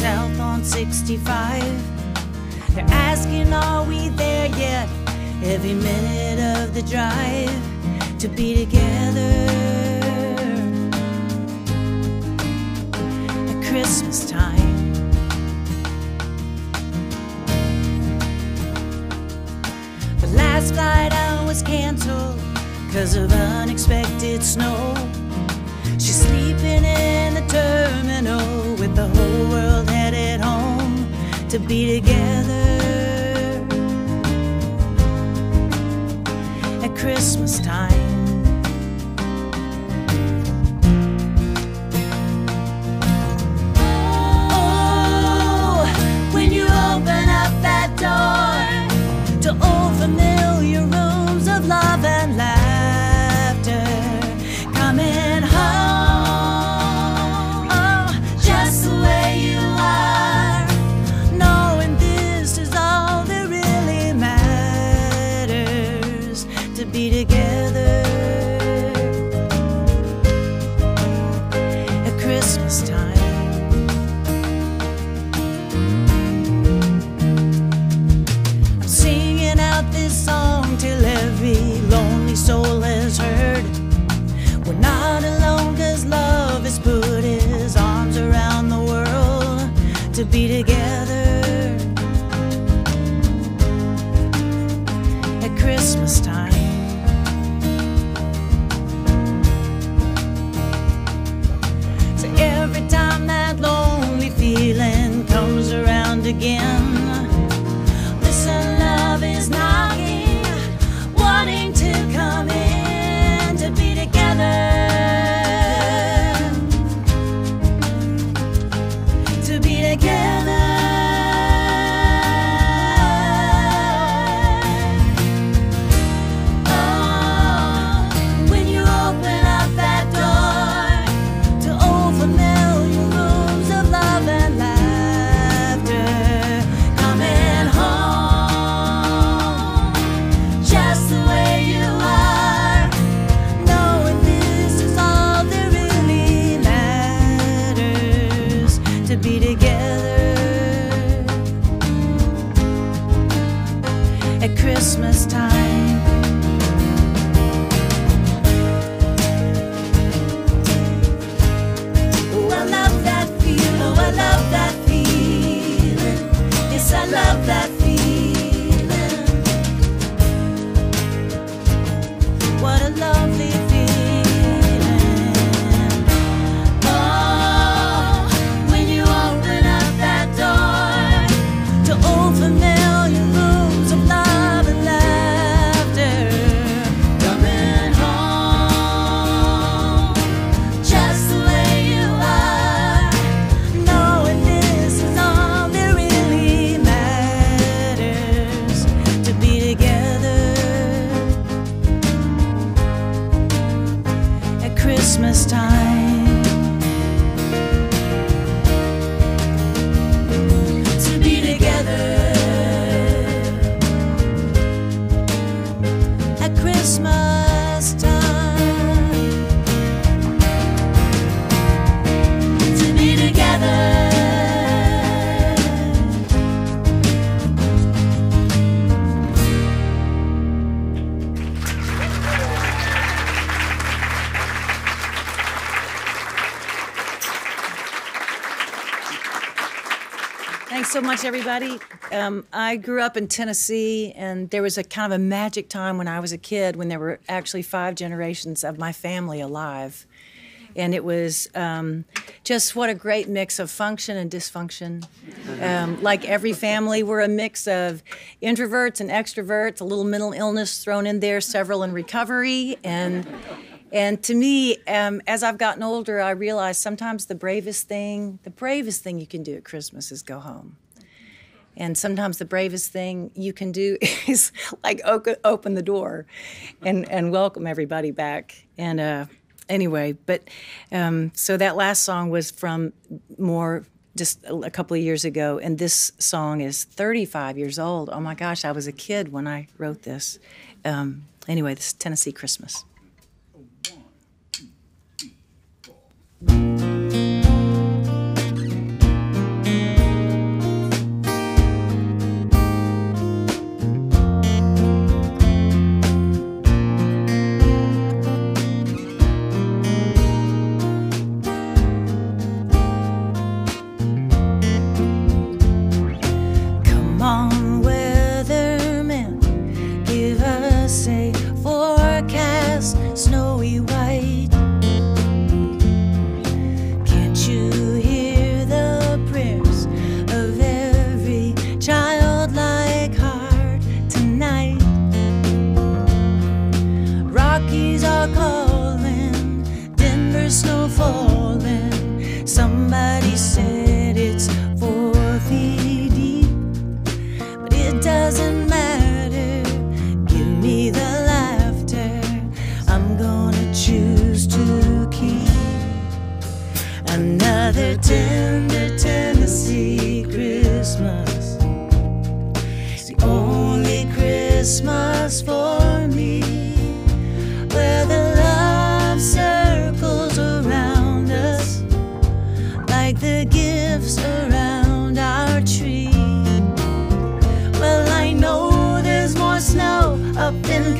on 65. They're asking, are we there yet? Every minute of the drive to be together at Christmas time. The last flight out was canceled because of unexpected snow. She's sleeping in the terminal to be together at Christmas time. Again, together at Christmas time. Oh, I love that feeling. Oh, I love that feeling. Yes, I love that feeling. What a lovely much, everybody. Um, I grew up in Tennessee, and there was a kind of a magic time when I was a kid when there were actually five generations of my family alive. And it was um, just what a great mix of function and dysfunction. Um, like every family, we're a mix of introverts and extroverts, a little mental illness thrown in there, several in recovery, and and to me, um, as I've gotten older, I realize sometimes the bravest thing, the bravest thing you can do at Christmas is go home. And sometimes the bravest thing you can do is like open, the door and, and welcome everybody back. And uh, anyway, but um, so that last song was from more just a, couple of years ago. And this song is 35 years old. Oh my gosh, I was a kid when I wrote this. Um, anyway, this is Tennessee Christmas. the gifts around our tree. Well, I know there's more snow up in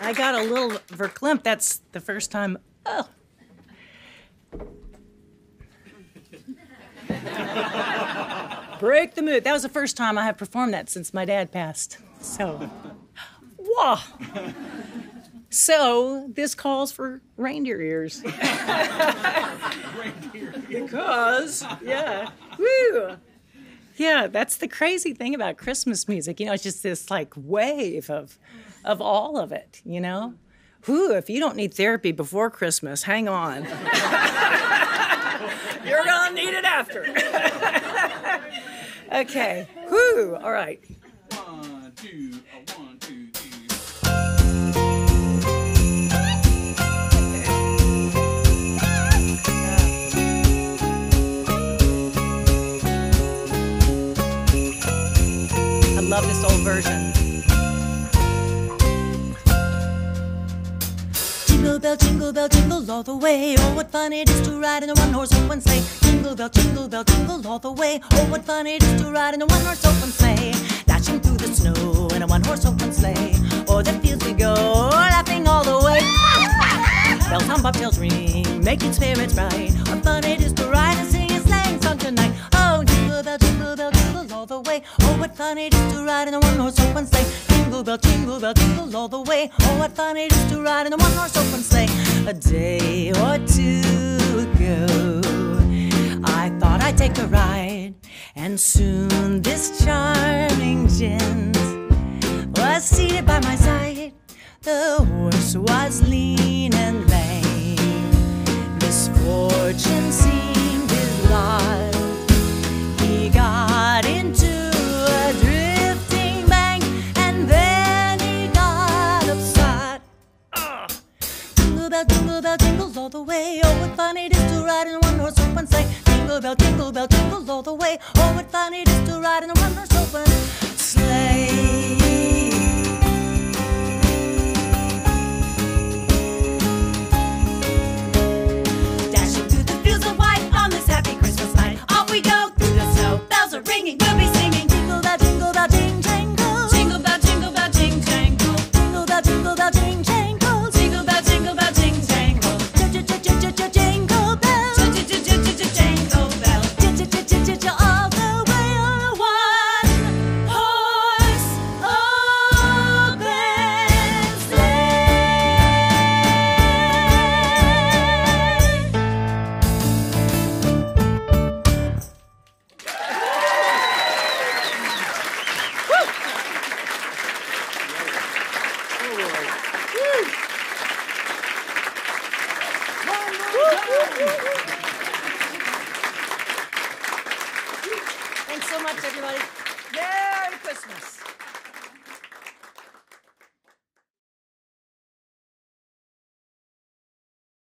I got a little verklempt. That's the first time. Oh. Break the mood. That was the first time I have performed that since my dad passed. So, whoa. So, this calls for reindeer ears. because, yeah. Woo. Yeah, that's the crazy thing about Christmas music. You know, it's just this like wave of of all of it, you know? Whew, if you don't need therapy before Christmas, hang on. You're gonna need it after. okay. Whew, all right. All the way. Oh, what fun it is to ride in a one-horse open sleigh. Jingle bell, jingle bell, jingle all the way. Oh, what fun it is to ride in a one-horse open sleigh. Dashing through the snow in a one-horse open sleigh. O'er the fields we go, laughing all the way. Bells on bobtails ring, making spirits bright. What fun it is to ride and sing a sleighing song tonight. Oh, jingle bell, jingle bell, jingle all the way. Oh, what fun it is to ride in a one-horse open sleigh. Jingle bell, jingle bell, jingle all the way. Oh, what fun it is to ride in a one-horse open sleigh. A day or two ago, I thought I'd take a ride, and soon this charming gent was seated by my side. The horse was lean and lame. Misfortune jingle all the way. Oh, what fun it is to ride in a one horse open sleigh. Jingle bell, jingle bell, jingle all the way. Oh, what fun it is to ride in a one horse open sleigh.